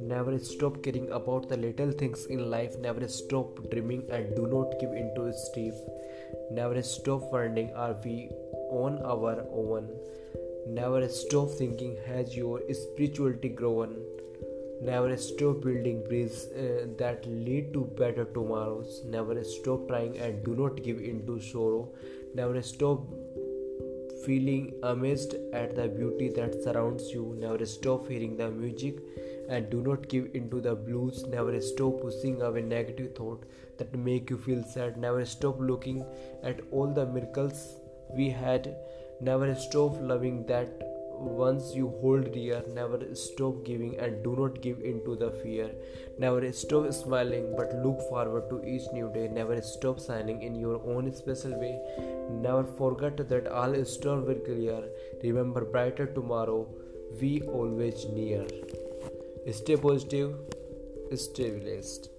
Never stop caring about the little things in life. Never stop dreaming and do not give in to steep. Never stop wondering are we on our own. Never stop thinking has your spirituality grown. Never stop building bridges uh, that lead to better tomorrows. Never stop trying and do not give in to sorrow. Never stop feeling amazed at the beauty that surrounds you. Never stop hearing the music and do not give into the blues. Never stop pushing away negative thought that make you feel sad. Never stop looking at all the miracles we had. Never stop loving that once you hold dear never stop giving and do not give into the fear. Never stop smiling but look forward to each new day. Never stop shining in your own special way. Never forget that all storms will clear. Remember brighter tomorrow we always near. Stay positive, stay blessed.